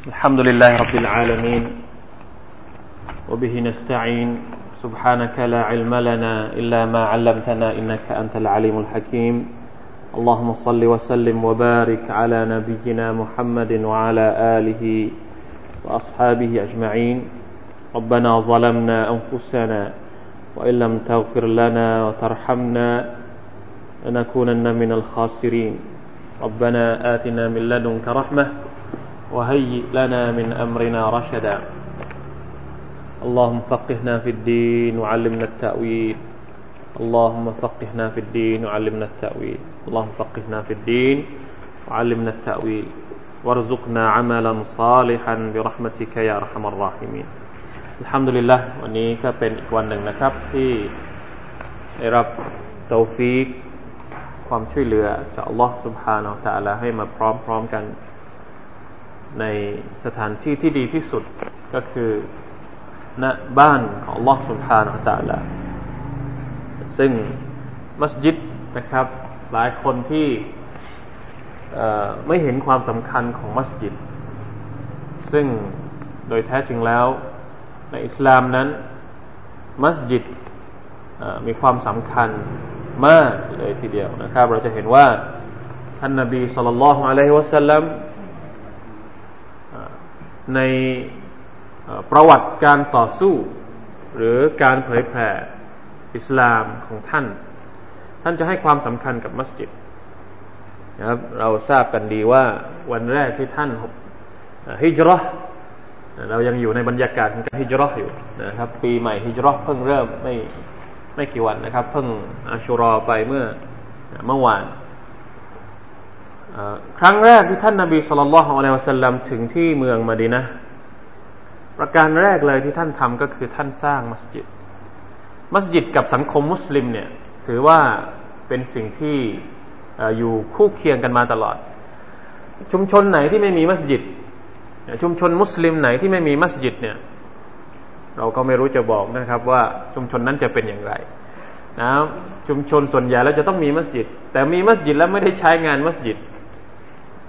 الحمد لله رب العالمين وبه نستعين. سبحانك لا علم لنا إلا ما علمتنا إنك أنت العليم الحكيم. اللهم صل وسلم وبارك على نبينا محمد وعلى آله وأصحابه أجمعين. ربنا ظلمنا أنفسنا وإن لم تغفر لنا وترحمنا لنكونن من الخاسرين. ربنا آتنا من لدنك رحمة وهيئ لنا من أمرنا رشدا اللهم فقهنا في الدين وعلمنا التأويل اللهم فقهنا في الدين وعلمنا التأويل اللهم فقهنا في الدين وعلمنا التأويل وارزقنا عملا صالحا برحمتك يا أرحم الراحمين الحمد لله วันนี้ก็เป็นอีกวันหนึ่งนะครับ ที่ได้รับตาฟีกความช่วยเหลือจากอัลลอฮ์ سبحانه และ تعالى ให้มาพร้อมๆกัน ในสถานที่ที่ดีที่สุดก็คือณบ้านของ Allah سبحانه และ تعالى ซึ่งมัสยิดนะครับ หลายคนที่ไม่เห็นความสำคัญของมัสยิด ซึ่งโดยแท้จริงแล้ว ในอิสลามนั้น มัสยิดมีความสำคัญมากเลยทีเดียวนะครับ เราจะเห็นว่าท่านนบีสุลต่านละฮ์อะลัยฮิวะสัลลัม ในประวัติการต่อสู้ หรือการเผยแผ่อิสลามของท่าน ท่านจะให้ความสำคัญกับมัสยิดนะครับเราทราบกันดีว่าวันแรกที่ท่านฮิจรัชเรายังอยู่ในบรรยากาศของการฮิจรัชอยู่นะครับ ปีใหม่ฮิจรัชเพิ่งเริ่มไม่ไม่กี่วันนะครับ เพิ่งอาชุรอไปเมื่อเมื่อวาน ครั้งแรกที่ท่านนาบีสุลต่านละฮ์อะลัยฮิวสัลลัมถึงที่เมืองมาดีนะประการแรกเลยที่ท่านทำก็คือท่านสร้างมัสยิด มัสยิดกับสังคมมุสลิมเนี่ย ถือว่าเป็นสิ่งที่อยู่คู่เคียงกันมาตลอด ชุมชนไหนที่ไม่มีมัสยิด ชุมชนมุสลิมไหนที่ไม่มีมัสยิดเนี่ย เราก็ไม่รู้จะบอกนะครับว่าชุมชนนั้นจะเป็นอย่างไรนะชุมชนส่วนใหญ่แล้วจะต้องมีมัสยิด แต่มีมัสยิดแล้วไม่ได้ใช้งานมัสยิด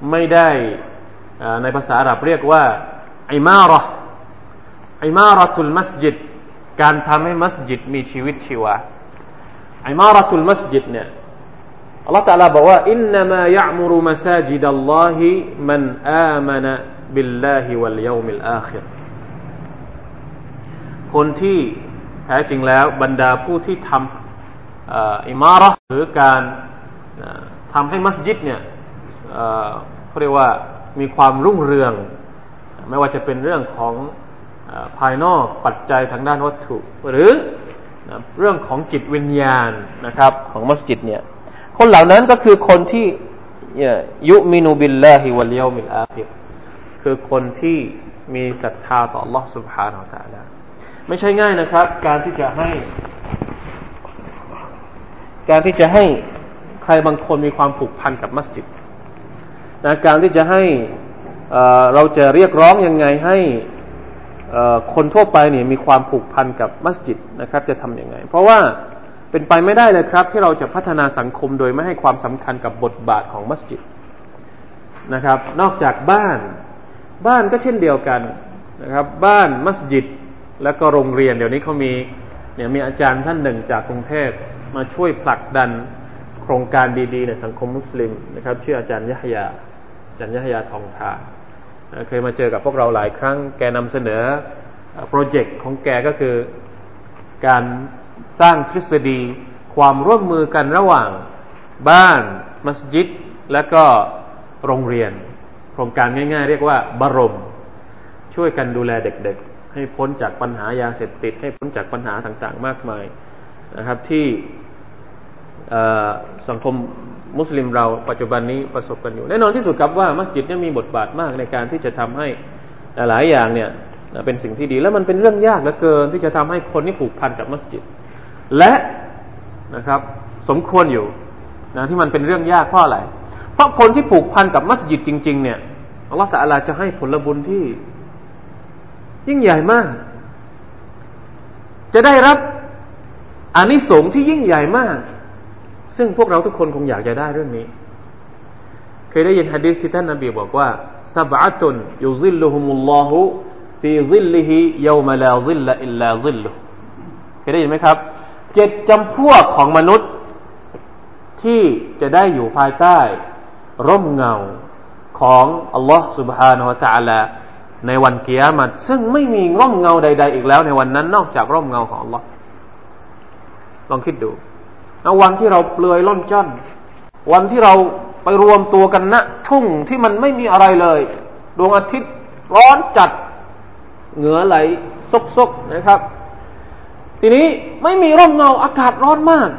ไม่ได้ในภาษาอาหรับเรียกว่าอิมาระอิมาระตุลมัสยิด การทำให้มัสยิดมีชีวิตชีวาอิมาระตุลมัสยิดเนี่ยอัลลอฮฺตะลาบอกว่าอินนามายะมุรุมัสจิดัลลอฮิมันอามันบิลลาฮิวัลยามิลอาคิรคนที่แท้จริงแล้วบรรดาผู้ที่ทำอิมาระหรือการทำให้มัสยิดเนี่ย เขาเรียกว่ามีความรุ่งเรือง ไม่ว่าจะเป็นเรื่องของภายนอกปัจจัยทางด้านวัตถุ หรือเรื่องของจิตวิญญาณนะครับ ของมัสยิดเนี่ย คนเหล่านั้นก็คือคนที่ยุมินุบิลลาฮิวัลยามิลอาคิรคือคนที่มีศรัทธาต่อ Allah سبحانه และ تعالى ไม่ใช่ง่ายนะครับ การที่จะให้ การที่จะให้ใครบางคนมีความผูกพันกับมัสยิด นะการที่จะให้เราจะเรียกร้องยังไงให้คนทั่วไปเนี่ยมีความผูกพันกับมัสยิดนะครับ จะทำยังไง เพราะว่าเป็นไปไม่ได้เลยครับ ที่เราจะพัฒนาสังคมโดยไม่ให้ความสำคัญกับบทบาทของมัสยิดนะครับ นอกจากบ้าน บ้านก็เช่นเดียวกันนะครับ บ้านมัสยิดแล้วก็โรงเรียนเดี๋ยวนี้เขามีเนี่ยมีอาจารย์ท่านหนึ่งจากกรุงเทพมาช่วยผลักดันโครงการดีๆ ในสังคมมุสลิมนะครับ ชื่ออาจารย์ยะฮยา จันยยาทองทาเคยมาเจอกับพวกเราหลายครั้ง แกนำเสนอโปรเจกต์ของแกก็คือการสร้างทฤษฎีความร่วมมือกันระหว่างบ้าน มัสยิด และก็โรงเรียน โครงการง่าย ๆ เรียกว่าบรม ช่วยกันดูแลเด็กๆ ให้พ้นจากปัญหายาเสพติด ให้พ้นจากปัญหาต่างๆ มากมายนะครับที่สังคม มุสลิมเราปัจจุบันนี้ประสบกันอยู่ แน่นอนที่สุดครับว่ามัสยิดเนี่ยมีบทบาทมากในการที่จะทำให้หลายอย่างเนี่ยเป็นสิ่งที่ดี แล้วมันเป็นเรื่องยากเหลือเกินที่จะทำให้คนที่ผูกพันกับมัสยิด และนะครับ สมควรอยู่นะที่มันเป็นเรื่องยากเพราะอะไรเพราะคนที่ผูกพันกับมัสยิดจริง ๆ เนี่ยอัลลอฮฺสัลลาจะให้ผลบุญที่ ยิ่งใหญ่มาก จะได้รับอานิสงส์ที่ยิ่งใหญ่มาก ซึ่งพวกเราทุกคนคงอยากจะได้เรื่องนี้ เคยได้ยินฮะดีษที่ท่านนบีบอกว่าสับอะตุนยุซิลลุฮุมุลลอฮุฟีซิลลิฮิยาวมลาซิลลอิลลาซิลลุเคยได้ยินไหมครับเจ็ดจำพวกของมนุษย์ ที่จะได้อยู่ภายใต้ ร่มเงาของอัลลอฮ์ سبحانه และ تعالى ในวันเกียรติซึ่งไม่มีร่มเงาใด ๆ อีกแล้ว ในวันนั้น นอกจากร่มเงาของอัลลอฮ์ลองคิดดู นวันที่เราเปลือยล่อนจ้อน วันที่เราไปรวมตัวกันณทุ่งที่มันไม่มีอะไรเลย ดวงอาทิตย์ร้อนจัด เหงื่อไหลซกๆนะครับ ทีนี้ไม่มีร่มเงาอากาศร้อนมาก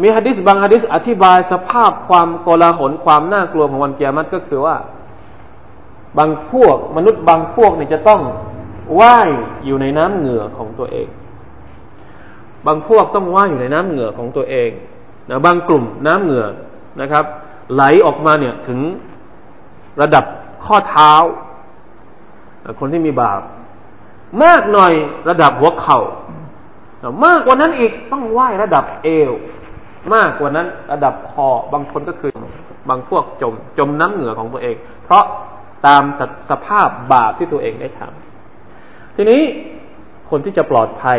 มีฮะดิษบางฮะดิษอธิบายสภาพความโกลาหลความน่ากลัวของวันเกียรติก็คือว่า บางพวกมนุษย์บางพวกเนี่ยจะต้องว่ายอยู่ในน้ำเหงื่อของตัวเอง บางพวกต้องว่ายอยู่ในน้ำเหงื่อของตัวเองนะบางกลุ่มน้ำเหงื่อนะครับ ไหลออกมาเนี่ยถึงระดับข้อเท้า คนที่มีบาป มากหน่อยระดับหัวเขา่า มากกว่านั้นอีกต้องไหว้ระดับเอว มากกว่านั้นระดับคอบางคนก็คือบางพวกจม จมน้ำเหงื่อของตัวเอง เพราะตามสสภาพบาปที่ตัวเองได้ทำทีนี้คนที่จะปลอดภัย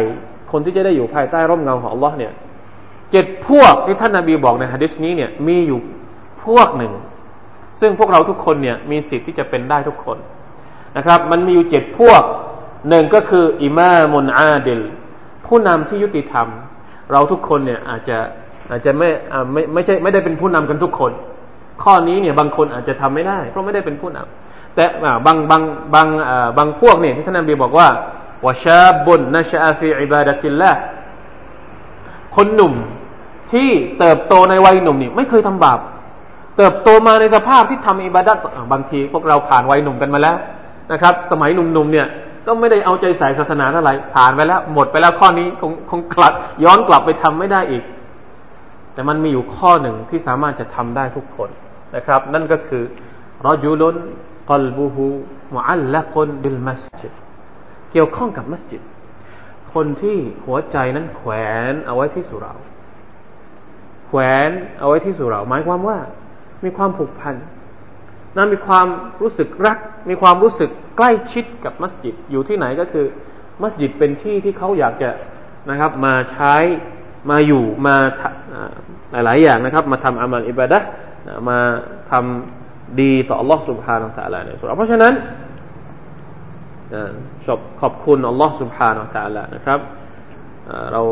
คนที่จะได้อยู่ภายใต้ร่มเงาของอัลลอฮ์เนี่ยเจ็ดพวกที่ท่านนาบีบอกในฮะดิษนี้เนี่ยมีอยู่พวกหนึ่ง ซึ่งพวกเราทุกคนเนี่ยมีสิทธิ์ที่จะเป็นได้ทุกคนนะครับ มันมีอยู่เจ็ดพวกหนึ่งก็คืออิมามุนอาดิลผู้นำที่ยุติธรรม เราทุกคนเนี่ยอาจจะอาจจะไม่ไม่ไม่ใช่ไม่ได้เป็นผู้นำกันทุกคน ข้อนี้เนี่ยบางคนอาจจะทำไม่ได้ เพราะไม่ได้เป็นผู้นำแต่บางบางบางบางพวกเนี่ยที่ท่านนบีบอกว่า วชาบุนนชาฟีอิบาดะติลละคนหนุ่มที่เติบโตในวัยหนุ่มนี่ไม่เคยทำบาป เติบโตมาในสภาพที่ทำอิบาดัตบางทีพวกเราผ่านวัยหนุ่มกันมาแล้วนะครับ สมัยหนุ่มๆเนี่ย ก็ไม่ได้เอาใจใส่ศาสนาเท่าไหร่ผ่านไปแล้ว หมดไปแล้วข้อนี้คงคงกลับย้อนกลับไปทำไม่ได้อีก แต่มันมีอยู่ข้อหนึ่งที่สามารถจะทำได้ทุกคนนะครับ นั่นก็คือรอจุลุนกลบุฮูมุอัลละกุนบิลมัสจิด เกี่ยวข้องกับมัสยิด คนที่หัวใจนั้นแขวนเอาไว้ที่สุราแขวนเอาไว้ที่สุราหมายความว่า มีความผูกพันนั้นมีความรู้สึกรัก มีความรู้สึกใกล้ชิดกับมัสยิด อยู่ที่ไหนก็คือ มัสยิดเป็นที่ที่เขาอยากจะนะครับ มาใช้มาอยู่มาหลายหลายอย่างนะครับ มาทำอามัลอิบะดะมาทำดีต่อ Allah Subhanahu Wa Taala ในสุราเพราะฉะนั้น ชอบขอบคุณ Allah سبحانه และ تعالى นะครับเรา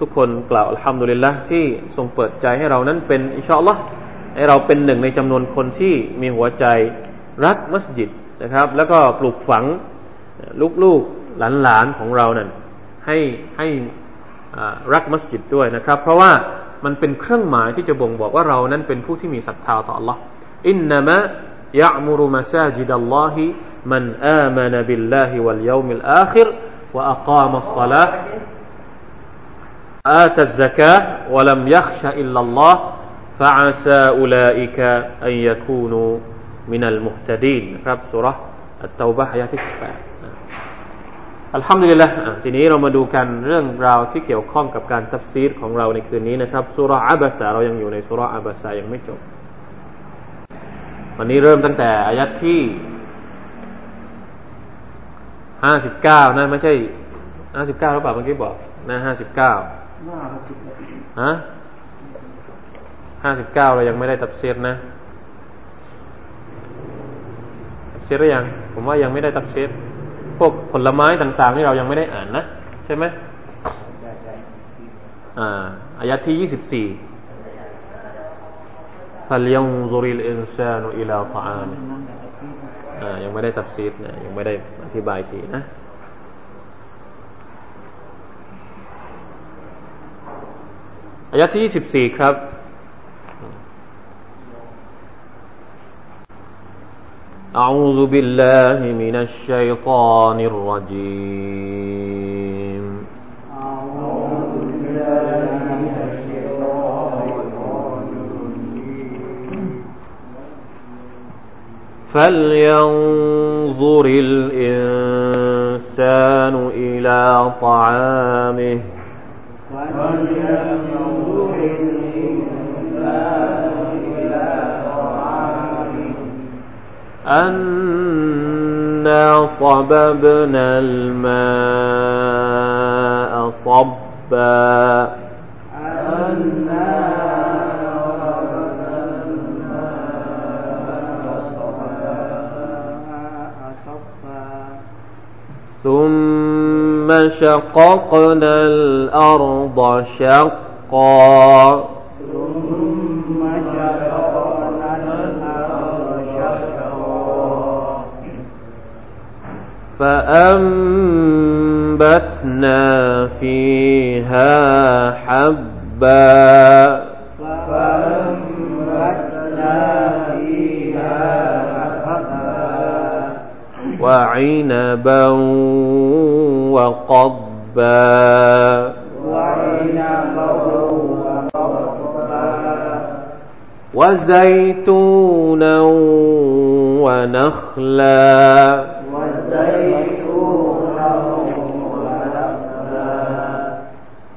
ทุกคนกล่าวอัลฮัมดุลิลละที่ทรงเปิดใจให้เรานั้นเป็นอินชาอัลลอฮ์ให้เราเป็นหนึ่งในจำนวนคนที่มีหัวใจรักมัสยิดนะครับ แล้วก็ปลูกฝังลูกๆหลานๆของเรานั้นให้ให้รักมัสยิดด้วยนะครับ เพราะว่ามันเป็นเครื่องหมายที่จะบ่งบอกว่าเรานั้นเป็นผู้ที่มีศรัทธาต่อ Allah อินนามะยะมุรุมาซาจิดัลลอฮิ มันอามันบิลลาฮิวัลยามิลอาคิรวะอักามัสศลา آتى الزكاة ولم يخش إلا الله فعسى أولئك أن يكونوا من المهتدين ครับสุรอัตตาบะฮยาที่สิบแปดอัลฮัมดุลิลละทีนี้เรามาดูกันเรื่องราวที่เกี่ยวข้องกับการทัฟซีรของเราในคืนนี้นะครับสุรอับาสาเรายังอยู่ในสุรอับาสายังไม่จบ วันนี้เริ่มตั้งแต่อายัดที่ ห้าสิบเก้านะไม่ใช่ห้าสิบเก้าหรือเปล่าเมื่อกี้บอกนะห้าสิบเก้าฮะห้าสิบเก้าเรายังไม่ได้ตับเซียนะตับเซียหรือยัง ผมว่ายังไม่ได้ตับเซียพวกผลไม้ต่างๆนี่เรายังไม่ได้อ่านนะ ใช่ไหมอ่าอายะที่ยี่สิบสี่ فلينظر الإنسان إلى طعامه อ่า ยังไม่ได้ตับซีดนะยังไม่ได้อธิบายทีนะอายะที่ยี่สิบสี่ครับ أعوذ بالله من الشيطان الرجيم فلينظر الإنسان إلى طعامه فلينظر الإنسان إلى طعامه أنا صببنا الماء صبا أنا ثم شققنا الأرض شقا. فأنبتنا فيها حبا. وعنبا وقضبا. وزيتونا ونخلا.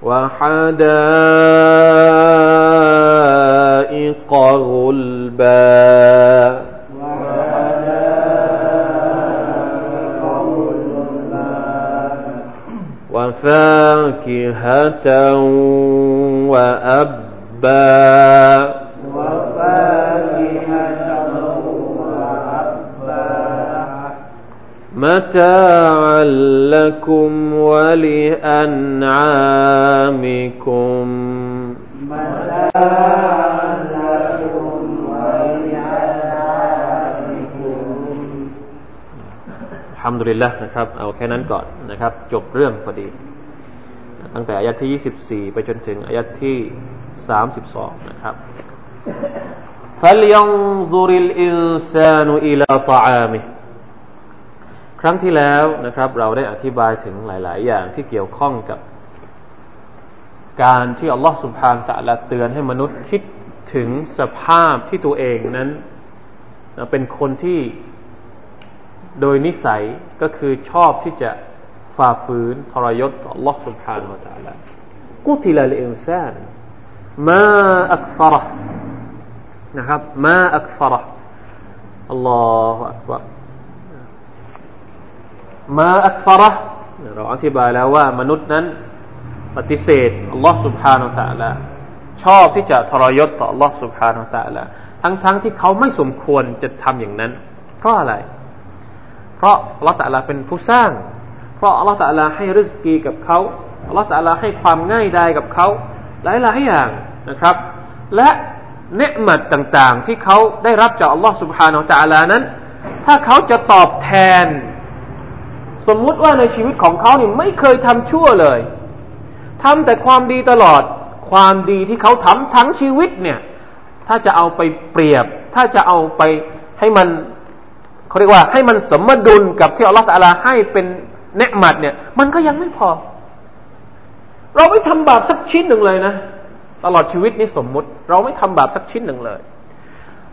وحدائق وفاكهة وأبا متاعا لكم ولأنعامكم متاعا لكم ولأنعامكم الحمد لله นะครับ เอาแค่นั้นก่อนนะครับ จบเรื่องพอดี ตั้งแต่อายะที่ 24 ไปจนถึงอายะที่ 32 นะครับ فلينظر الإنسان إلى طعامه ครั้งที่แล้วนะครับ เราได้อธิบายถึงหลาย ๆ อย่างที่เกี่ยวข้องกับ การที่อัลลอฮฺสุบฮานตะละเตือนให้มนุษย์คิดถึงสภาพที่ตัวเองนั้น เป็นคนที่โดยนิสัยก็คือชอบที่จะ ฝ่าฝืนทรยศต่อ Allah سبحانه และ تعالى กุติลาลอินซานมาอักฟรนะครับมาอักฟรอัลลอฮฺอักบารมาอักฟรเราอธิบายแล้วว่ามนุษย์นั้นปฏิเสธอัลลอฮ์ سبحانه และ تعالى ชอบที่จะทรยศต่อ Allah سبحانه และ تعالى ทั้งๆทที่เขาไม่สมควรจะทำอย่างนั้น เพราะอะไร เพราะอัลลอฮ์ตะลาเป็นผู้สร้าง เพราะอัลลอฮฺตะลาให้ริสกีกับเขาอัลลอฮฺตะลาให้ความง่ายดายกับเขาหลายหลายอย่างนะครับ และเนืมัดต่างๆ ที่เขาได้รับจากอัลลอฮฺสุบฮานาอัลตะลานั้น ถ้าเขาจะตอบแทน สมมุติว่าในชีวิตของเขาเนี่ยไม่เคยทำชั่วเลยทำแต่ความดีตลอดความดีที่เขาทำทั้งชีวิตเนี่ย ถ้าจะเอาไปเปรียบ ถ้าจะเอาไปให้มันเขาเรียกว่าให้มันสมดุลกับที่อัลลอฮฺตะลาให้เป็น เนืหมัดเนี่ย มันก็ยังไม่พอ เราไม่ทำบาปสักชิ้นหนึ่งเลยนะตลอดชีวิตนี้สมมุติ เราไม่ทำบาปสักชิ้นหนึ่งเลย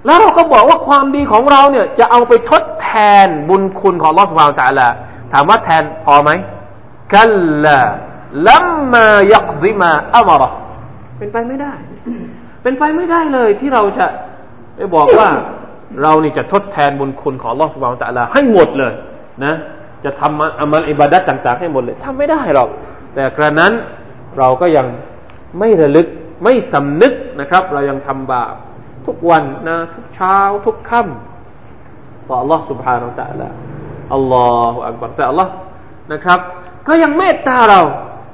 แล้วเราก็บอกว่าความดีของเราเนี่ย จะเอาไปทดแทนบุญคุณของอัลอสุบฮานตะลาถามว่าแทนพอไหมกัลละลัมมายักซิมาอัมระเป็นไปไม่ได้ เป็นไปไม่ได้เลยที่เราจะไปบอกว่า เรานี่จะทดแทนบุญคุณของลอสุบานตะลาให้หมดเลย นะ จะทำอามัลอิบาดัตต่าง ๆ ให้หมดเลยทำไม่ได้หรอก แต่กระนั้นเราก็ยังไม่ระลึกไม่สำนึกนะครับ เรายังทำบาปทุกวันนะ ทุกเช้า ทุกค่ำต่อ Allah سبحانه และ تعالى อัลลอฮฺอักบัรแต่อัลลอฮ์นะครับ ก็ยังเมตตาเรา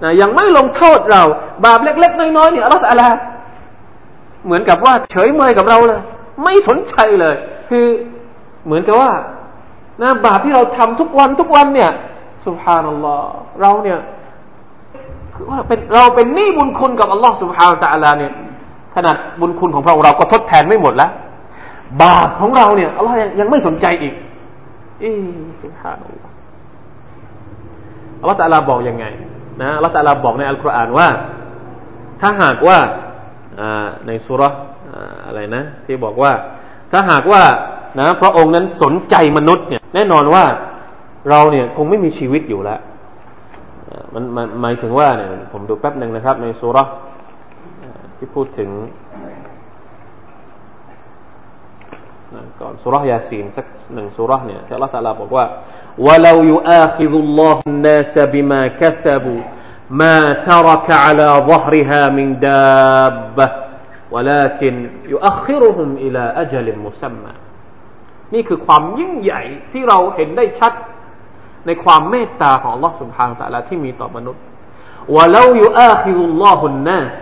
นะยังไม่ลงโทษเรา บาปเล็ก ๆ น้อยๆเนี่ยอัลลอฮฺอะไรเหมือนกับว่าเฉยเมยกับเราเลย ไม่สนใจเลย คือเหมือนกับว่า นะบาปที่เราทำทุกวันทุกวันเนี่ยสุภานัลลอฮ์เราเนี่ยคือว่าเป็นเราเป็นหนี้บุญคุณกับอัลลอฮ์สุภาตะอัลาเนี่ยขนาดบุญคุณของเราเราก็ทดแทนไม่หมดแล้วบาปของเราเนี่ยอัลลอฮ์ยังไม่สนใจอีกอีสุภานัลลอฮ์อัลลอฮฺตะลาบอกยังไงนะอัลลอฮฺตะลาบอกในอัลกุรอานว่า ถ้าหากว่าในสุรอะไรนะ ที่บอกว่า ถ้าหากว่านะพระองค์นั้นสนใจมนุษย์เนี่ย แน่นอนว่า เราเนี่ยคงไม่มีชีวิตอยู่แล้ว มันมันหมายถึงว่าเนี่ย ผมดูแป๊บหนึ่งนะครับ ในสุรที่พูดถึง ก่อนสุรยาซีนสักหนึ่งสุรเนี่ยที่อัลลอฮฺตาลาบอกว่า ولو يؤاخذ الله الناس بما كسبوا ما ترك على ظهرها من دابة ولكن يؤخرهم إلى أجل مسمى นี่คือความยิ่งใหญ่ที่เราเห็นได้ชัด ในความเมตตาของลอสุภางตะละที่มีต่อมนุษย์ว่าแล้วยูอาคิรุลลอฮุนนัส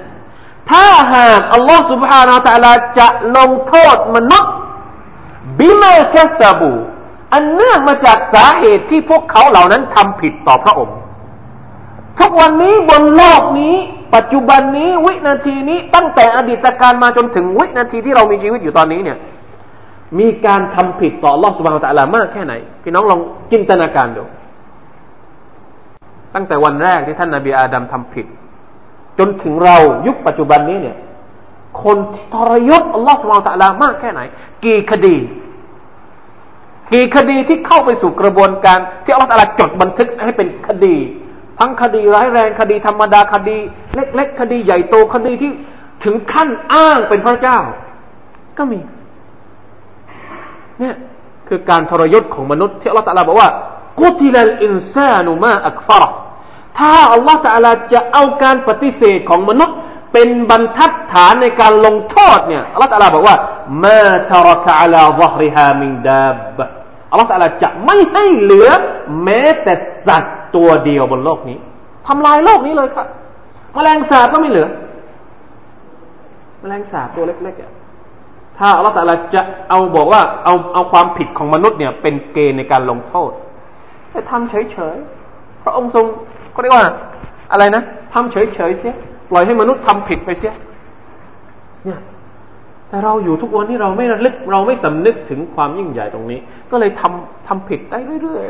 ถ้าหากอัลลอฮฺสุบฮานาตะลาจะลงโทษมนุษย์บิมาคัสบู อันเนื่องมาจากสาเหตุที่พวกเขาเหล่านั้นทำผิดต่อพระองค์ ทุกวันนี้บนโลกนี้ ปัจจุบันนี้วินาทีนี้ตั้งแต่อดีตการมาจนถึงวินาทีที่เรามีชีวิตอยู่ตอนนี้เนี่ย มีการทำผิดต่อลอสุบานตะลามากแค่ไหน พี่น้องลองจินตนาการดู ตั้งแต่วันแรกที่ท่านนาบีอาดัมทำผิด จนถึงเรายุคปัจจุบันนี้เนี่ย คนที่ทรยศอัลลอฮฺสุบานตะลามากแค่ไหน กี่คดี กี่คดีที่เข้าไปสู่กระบวนการ ที่อัลลอฮฺตะลาจดบันทึกให้เป็นคดี ทั้งคดีร้ายแรงคดีธรรมดาคดี เล็ก ๆ คดีใหญ่โตคดีที่ถึงขั้นอ้างเป็นพระเจ้า ก็มี เนี่ยคือการทรยศของมนุษย์ที่อัลลอฮฺตะลาบอกว่ากุติลลอินซานุมาอักฟรถ้าอัลลอฮฺตะลาจะเอาการปฏิเสธของมนุษย์ เป็นบรรทัดฐานในการลงโทษเนี่ยอัลลอฮฺตะลาบอกว่ามาทรกะอัลาซฮริฮามินดาบอัลลอฮฺตะลาจะไม่ให้เหลือ แม้แต่สัตว์ตัวเดียวบนโลกนี้ทำลายโลกนี้เลยครับแมลงสาบก็ไม่เหลือแมลงสาบตัวเล็กๆ ถ้าอัลลอฮฺตะลาจะเอาบอกว่าเอาเอาความผิดของมนุษย์เนี่ยเป็นเกณฑ์ในการลงโทษ แต่ทำเฉยๆพระองค์ทรงก็เรียกว่าอะไรนะทำเฉยๆเสียปล่อยให้มนุษย์ทำผิดไปเสียเนี่ยแต่เราอยู่ทุกวันนี้เราไม่ระลึกเราไม่สำนึกถึงความยิ่งใหญ่ตรงนี้ ก็เลยทำทำผิดได้เรื่อย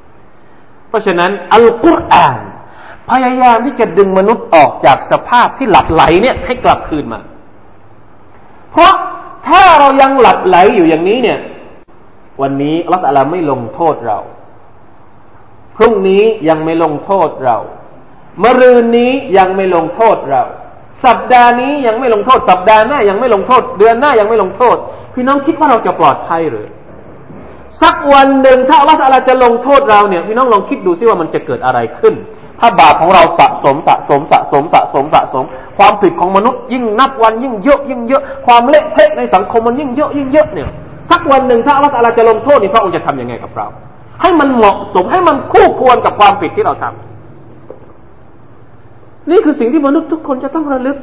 ๆเพราะฉะนั้นอัลกุรอาน พยายามที่จะดึงมนุษย์ออกจากสภาพที่หลับไหลเนี่ยให้กลับคืนมา เพราะ ถ้าเรายังหลับไหลอยู่อย่างนี้เนี่ย วันนี้อัลลอฮฺไม่ลงโทษเรา พรุ่งนี้ยังไม่ลงโทษเรามรืนนี้ยังไม่ลงโทษเรา สัปดาห์นี้ยังไม่ลงโทษ สัปดาห์หน้ายังไม่ลงโทษ เดือนหน้ายังไม่ลงโทษ พี่น้องคิดว่าเราจะปลอดภัยหรือสักวันหนึ่งถ้าอัลลอฮฺจะลงโทษเราเนี่ย พี่น้องลองคิดดูซิว่ามันจะเกิดอะไรขึ้น ถ้าบาปของเราสะสมสะสมสะสมสะสมสะสม ความผิดของมนุษย์ยิ่งนับวันยิ่งเยอะยิ่งเยอะ ความเละเทะในสังคมมันยิ่งเยอะยิ่งเยอะเนี่ย สักวันหนึ่งถ้าอัลลอฮฺจะลงโทษนี่พระองค์จะทํำยังไงกับเรา ให้มันเหมาะสมให้มันคู่ควรกับความผิดที่เราทำนี่คือสิ่งที่มนุษย์ทุกคนจะต้องระลึก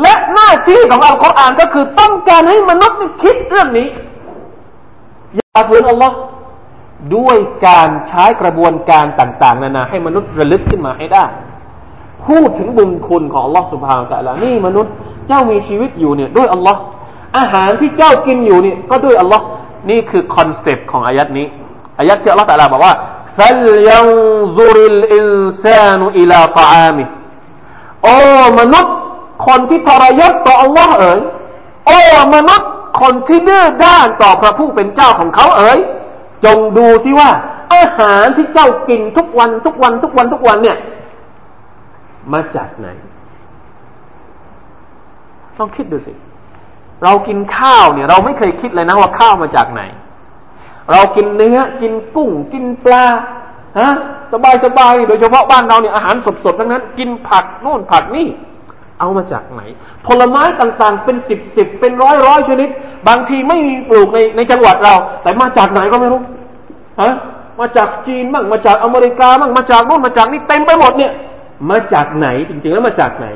และหน้าที่ของอัลกุรอานก็คือต้องการให้มนุษย์คิดเรื่องนี้อย่าฝืนอัลลอฮ์ด้วยการใช้กระบวนการต่าง ๆ นานาให้มนุษย์ระลึกขึ้นมาให้ได้ พูดถึงบุญคุณของอัลลอฮฺสุบฮานตะละนี่มนุษย์เจ้ามีชีวิตอยู่เนี่ยด้วยอัลลอฮ์อาหารที่เจ้ากินอยู่เนี่ยก็ด้วยอัลลอฮ์นี่คือคอนเซปต์ของอายัดนี้อายัดที่อัลลอฮฺตะลาบอกว่า فلينظر الإنسان إلى طعامه โอ้มนุษย์คนที่ทรยศต่ออัลลอฮ์เอ๋ยโอ้มนุษย์คนที่ดื้อด้านต่อพระผู้เป็นเจ้าของเขาเอ๋ยจงดูซิว่า อาหารที่เจ้ากินทุกวันทุกวันทุกวันทุกวันเนี่ย มาจากไหนต้องคิดดูสิ เรากินข้าวเนี่ย เราไม่เคยคิดเลยนะว่าข้าวมาจากไหน เรากินเนื้อกินกุ้ง กินปลาฮะสบายสบายโดยเฉพาะบ้านเราเนี่ยอาหารสดๆทั้งนั้น กินผักโน่นผักนี่ เอามาจากไหน ผลไม้ต่างๆ เป็นสิบสิบเป็นร้อยร้อยชนิด บางทีไม่มีปลูกในในจังหวัดเรา แต่มาจากไหนก็ไม่รู้ฮะมาจากจีนบ้างมาจากอเมริกาบ้างมาจากโน่นมาจากนี่เต็มไปหมดเนี่ย มาจากไหนจริงๆแล้วมาจากไหน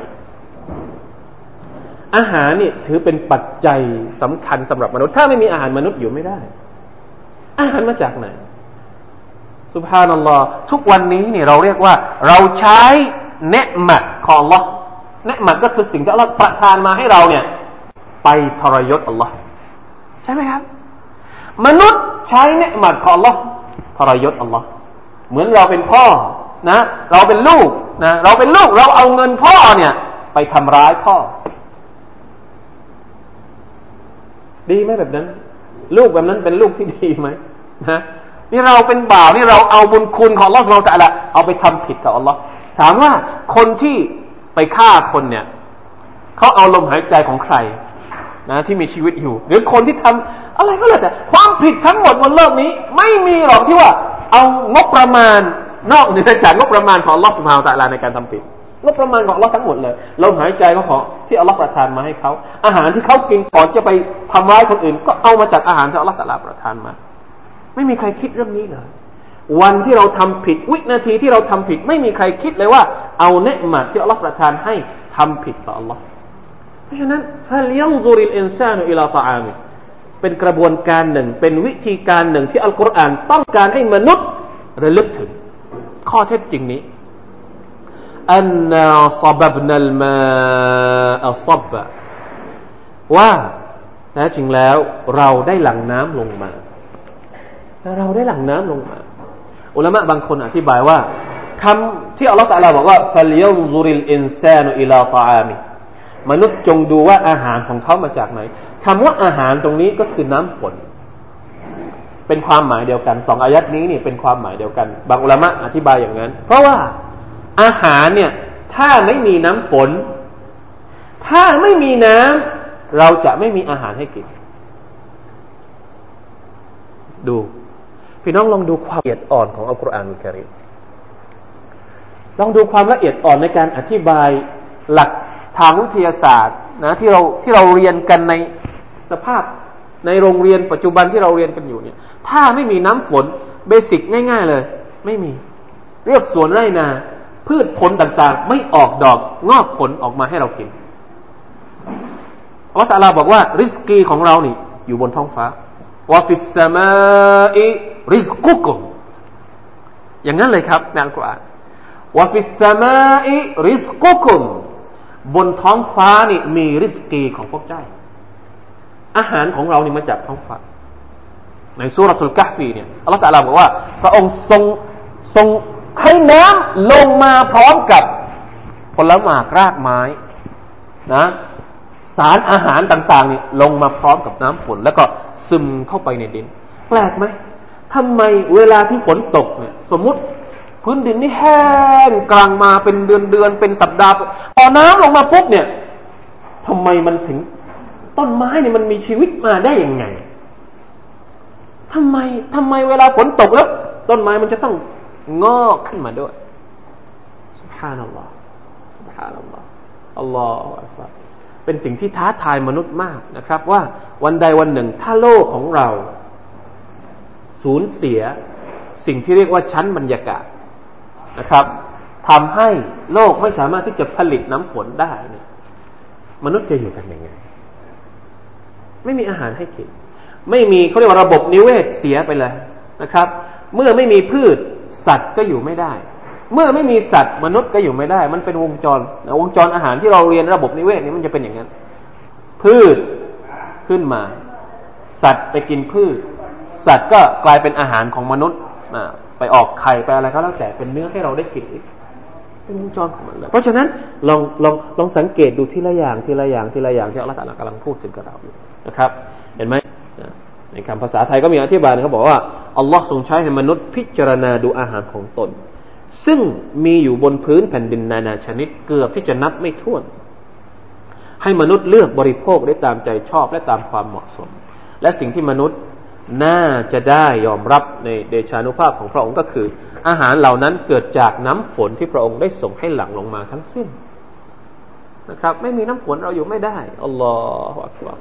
อาหารนี่ถือเป็นปัจจัยสำคัญสำหรับมนุษย์ ถ้าไม่มีอาหารมนุษย์อยู่ไม่ได้ อาหารมาจากไหน สุภานัลลอฮ์ทุกวันนี้เนี่ยเราเรียกว่า เราใช้เนืมัดของลอเนืมัดก็คือสิ่งที่เราประทานมาให้เราเนี่ย ไปทรยศอัลลอฮ์ใช่ไหมครับ มนุษย์ใช้เนืมัดของ Allah ทรยศ Allah เหมือนเราเป็นพ่อนะ เราเป็นลูก นะเราเป็นลูกเราเอาเงินพ่อเนี่ย ไปทำร้ายพ่อ ดีไหมแบบนั้น ลูกแบบนั้นเป็นลูกที่ดีไหมนะนี่เราเป็นบ่าวนี่เราเอาบุญคุณของ Allah เราแต่ละเอาไปทำผิดกับ Allah ถามว่าคนที่ไปฆ่าคนเนี่ยเขาเอาลมหายใจของใคร นะ ที่มีชีวิตอยู่ หรือคนที่ทำอะไรก็แล้วแต่ความผิดทั้งหมดบนโลกนี้ ไม่มีหรอกที่ว่า เอางบประมาณ นอกเหนือจากงบประมาณของลอสุภาวตะลาในการทำผิดงบประมาณของลอทั้งหมดเลยลมหายใจก็ขอที่อัลลอฮ์ประทานมาให้เขาอาหารที่เขากินก่อนจะไปทำร้ายคนอื่น ก็เอามาจากอาหารที่อัลลอฮ์ตะลาประทานมา ไม่มีใครคิดเรื่องนี้เลยวันที่เราทำผิดวินาทีที่เราทำผิด ไม่มีใครคิดเลยว่า เอาเนืหมัดที่อัลลอฮ์ประทานให้ทำผิดต่ออัลลอฮ์เพราะฉะนั้นฮัลยังซูริลอินซานุอิลาตาอามิเป็นกระบวนการหนึ่ง เป็นวิธีการหนึ่งที่อัลกุรอานต้องการให้มนุษย์ระลึกถึง ข้อเท็จจริงนี้อันนาซับบนัลมาอัซับบะว่าแท้จริงแล้วเราได้หลั่งน้ำลงมา เราได้หลั่งน้ำลงมา อุลามะบางคนอธิบายว่าคำที่อัลลอฮฺตะลาบอกว่าฟัลยัซุริลอินซานุอิลาตาอามิมนุษย์จงดูว่าอาหารของเขามาจากไหนคำว่าอาหารตรงนี้ก็คือน้ำฝน เป็นความหมายเดียวกันสองอายัดนี้นี่เป็นความหมายเดียวกัน บางอุลามะอธิบายอย่างนั้น เพราะว่าอาหารเนี่ยถ้าไม่มีน้ำฝน ถ้าไม่มีน้ำเราจะไม่มีอาหารให้กิน ดู พี่น้องลองดูความละเอียดอ่อนของอัลกุรอานอุลกิริมลองดูความละเอียดอ่อนในการอธิบายหลักทางวิทยาศาสตร์นะที่เราที่เราเรียนกันในสภาพในโรงเรียนปัจจุบันที่เราเรียนกันอยู่เนี่ย ถ้าไม่มีน้ำฝน basic ง่าย ๆ เลย ไม่มี เรียกสวนไร่นา พืชผลต่างๆ ไม่ออกดอกงอกผลออกมาให้เรากินอัลลอฮฺตาลาบอกว่า ริสกีของเรานี่ อยู่บนท้องฟ้าوفي السماء رزقكمอย่างนั้นเลยครับในอัลกุรอานوفي السماء رزقكمบนท้องฟ้านี่มีริสกีของพวกเจ้า อาหารของเรานี่มาจากท้องฟ้า ในสุรทูลกะฟีเนี่ยอัลลอฮฺตะลาบอกว่าพระองค์ทรงทรงให้น้ำลงมาพร้อมกับผลไม้รากไม้นะสารอาหารต่างๆเนี่ยลงมาพร้อมกับน้ำฝน แล้วก็ซึมเข้าไปในดิน แปลกไหมทำไมเวลาที่ฝนตกเนี่ยสมมุติพื้นดินนี่แห้งกลางมาเป็นเดือนเดือนเป็นสัปดาห์พอน้ำลงมาปุ๊บเนี่ยทำไมมันถึง ต้นไม้เนี่ยมันมีชีวิตมาได้ยังไง ทำไมทำไมเวลาฝนตกแล้ว ต้นไม้มันจะต้องงอกขึ้นมาด้วย سبحان الله سبحان الله อัลลอฮฺเป็นสิ่งที่ท้าทายมนุษย์มากนะครับ ว่าวันใดวันหนึ่ง ถ้าโลกของเรา สูญเสีย สิ่งที่เรียกว่าชั้นบรรยากาศนะครับทำให้โลกไม่สามารถที่จะผลิตน้ำฝนได้เนี่ยมนุษย์จะอยู่กันยังไง ไม่มีอาหารให้กิน ไม่มีเขาเรียกว่าระบบนิเวศเสียไปเลยนะครับ เมื่อไม่มีพืชสัตว์ก็อยู่ไม่ได้ เมื่อไม่มีสัตว์มนุษย์ก็อยู่ไม่ได้ มันเป็นวงจรวงจรอาหารที่เราเรียนระบบนิเวศนี้มันจะเป็นอย่างนั้น พืชขึ้นมา สัตว์ไปกินพืช สัตว์ก็กลายเป็นอาหารของมนุษย์ไปออกไข่ไปอะไรก็แล้วแต่เป็นเนื้อให้เราได้กินอีกเป็นวงจรของมันเลยเพราะฉะนั้นลองลองลองสังเกตดูทีละอย่างทีละอย่างทีละอย่างที่อัลลอฮฺกำลังพูดถึงกับเราอยู่นะครับ เห็นไหม ในคำภาษาไทยก็มีอธิบายเขาบอกว่าอัลลอฮ์ทรงใช้ให้มนุษย์พิจารณาดูอาหารของตน ซึ่งมีอยู่บนพื้นแผ่นดินนานาชนิดเกือบที่จะนับไม่ถ้วน ให้มนุษย์เลือกบริโภคได้ตามใจชอบและตามความเหมาะสม และสิ่งที่มนุษย์น่าจะได้ยอมรับในเดชานุภาพของพระองค์ก็คือ อาหารเหล่านั้นเกิดจากน้ำฝนที่พระองค์ได้ส่งให้หลั่งลงมาทั้งสิ้นนะครับ ไม่มีน้ำฝนเราอยู่ไม่ได้อัลลอฮฺอักบาร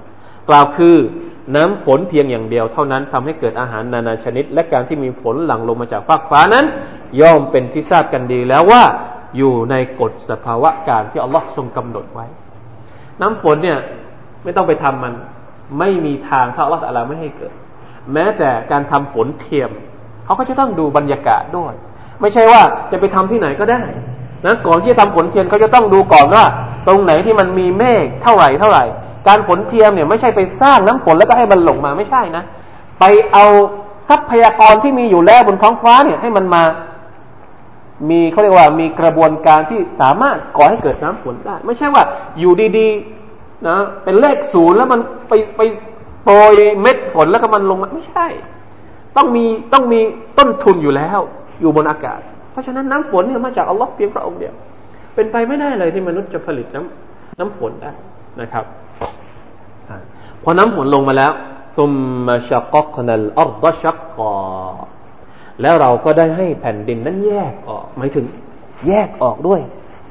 กล่าวคือน้ำฝนเพียงอย่างเดียวเท่านั้นทำให้เกิดอาหารนานาชนิด และการที่มีฝนหลั่งลงมาจากฟากฟ้านั้น ย่อมเป็นที่ทราบกันดีแล้วว่าอยู่ในกฎสภาวะการที่อัลลอฮ์ทรงกำหนดไว้ น้ำฝนเนี่ยไม่ต้องไปทำมัน ไม่มีทางถ้าอัลลอฮ์อะไรไม่ให้เกิด แม้แต่การทำฝนเทียม เขาก็จะต้องดูบรรยากาศด้วย ไม่ใช่ว่าจะไปทำที่ไหนก็ได้นะก่อนที่จะทำฝนเทียมเขาจะต้องดูก่อนว่า ตรงไหนที่มันมีเมฆเท่าไหร่เท่าไหร่ การฝนเทียมเนี่ยไม่ใช่ไปสร้างน้ำฝนแล้วก็ให้มันหลงมาไม่ใช่นะ ไปเอาทรัพยากรที่มีอยู่แล้วบนท้องฟ้าเนี่ยให้มันมา มีเขาเรียกว่ามีกระบวนการที่สามารถก่อให้เกิดน้ำฝนได้ ไม่ใช่ว่าอยู่ดีๆนะเป็นเลขศูนย์แล้วมันไปไปโปรยเม็ดฝนแล้วก็มันลงมาไม่ใช่ ต้องมีต้องมีต้นทุนอยู่แล้ว อยู่บนอากาศ เพราะฉะนั้นน้ำฝนเนี่ยมาจากอัลลอฮ์เพียงพระองค์เดียว เป็นไปไม่ได้เลยที่มนุษย์จะผลิตน้ำน้ำฝนได้นะครับ พอน้ำฝนลงมาแล้วซุมมาชักกนัลอัลดชักกอแล้วเราก็ได้ให้แผ่นดินนั้นแยกออกหมายถึง แยกออกด้วย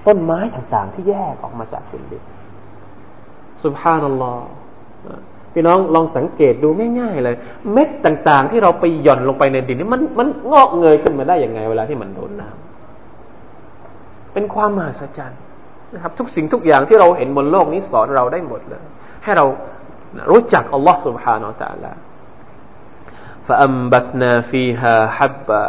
ต้นไม้ต่างๆ ที่แยกออกมาจากแผ่นดินสุบฮานัลลอฮ์พี่น้องลองสังเกตดูง่ายๆเลย เม็ดต่างๆ ที่เราไปหย่อนลงไปในดินนี่มันมันงอกเงยขึ้นมาได้ยังไง เวลาที่มันโดนน้ำเป็นความมหัศจรรย์นะครับ ทุกสิ่งทุกอย่างที่เราเห็นบนโลกนี้สอนเราได้หมดเลย ให้เรา รู้จักอัลลอฮ์ سبحانه และ تعالى فأنبتنا فيها حبا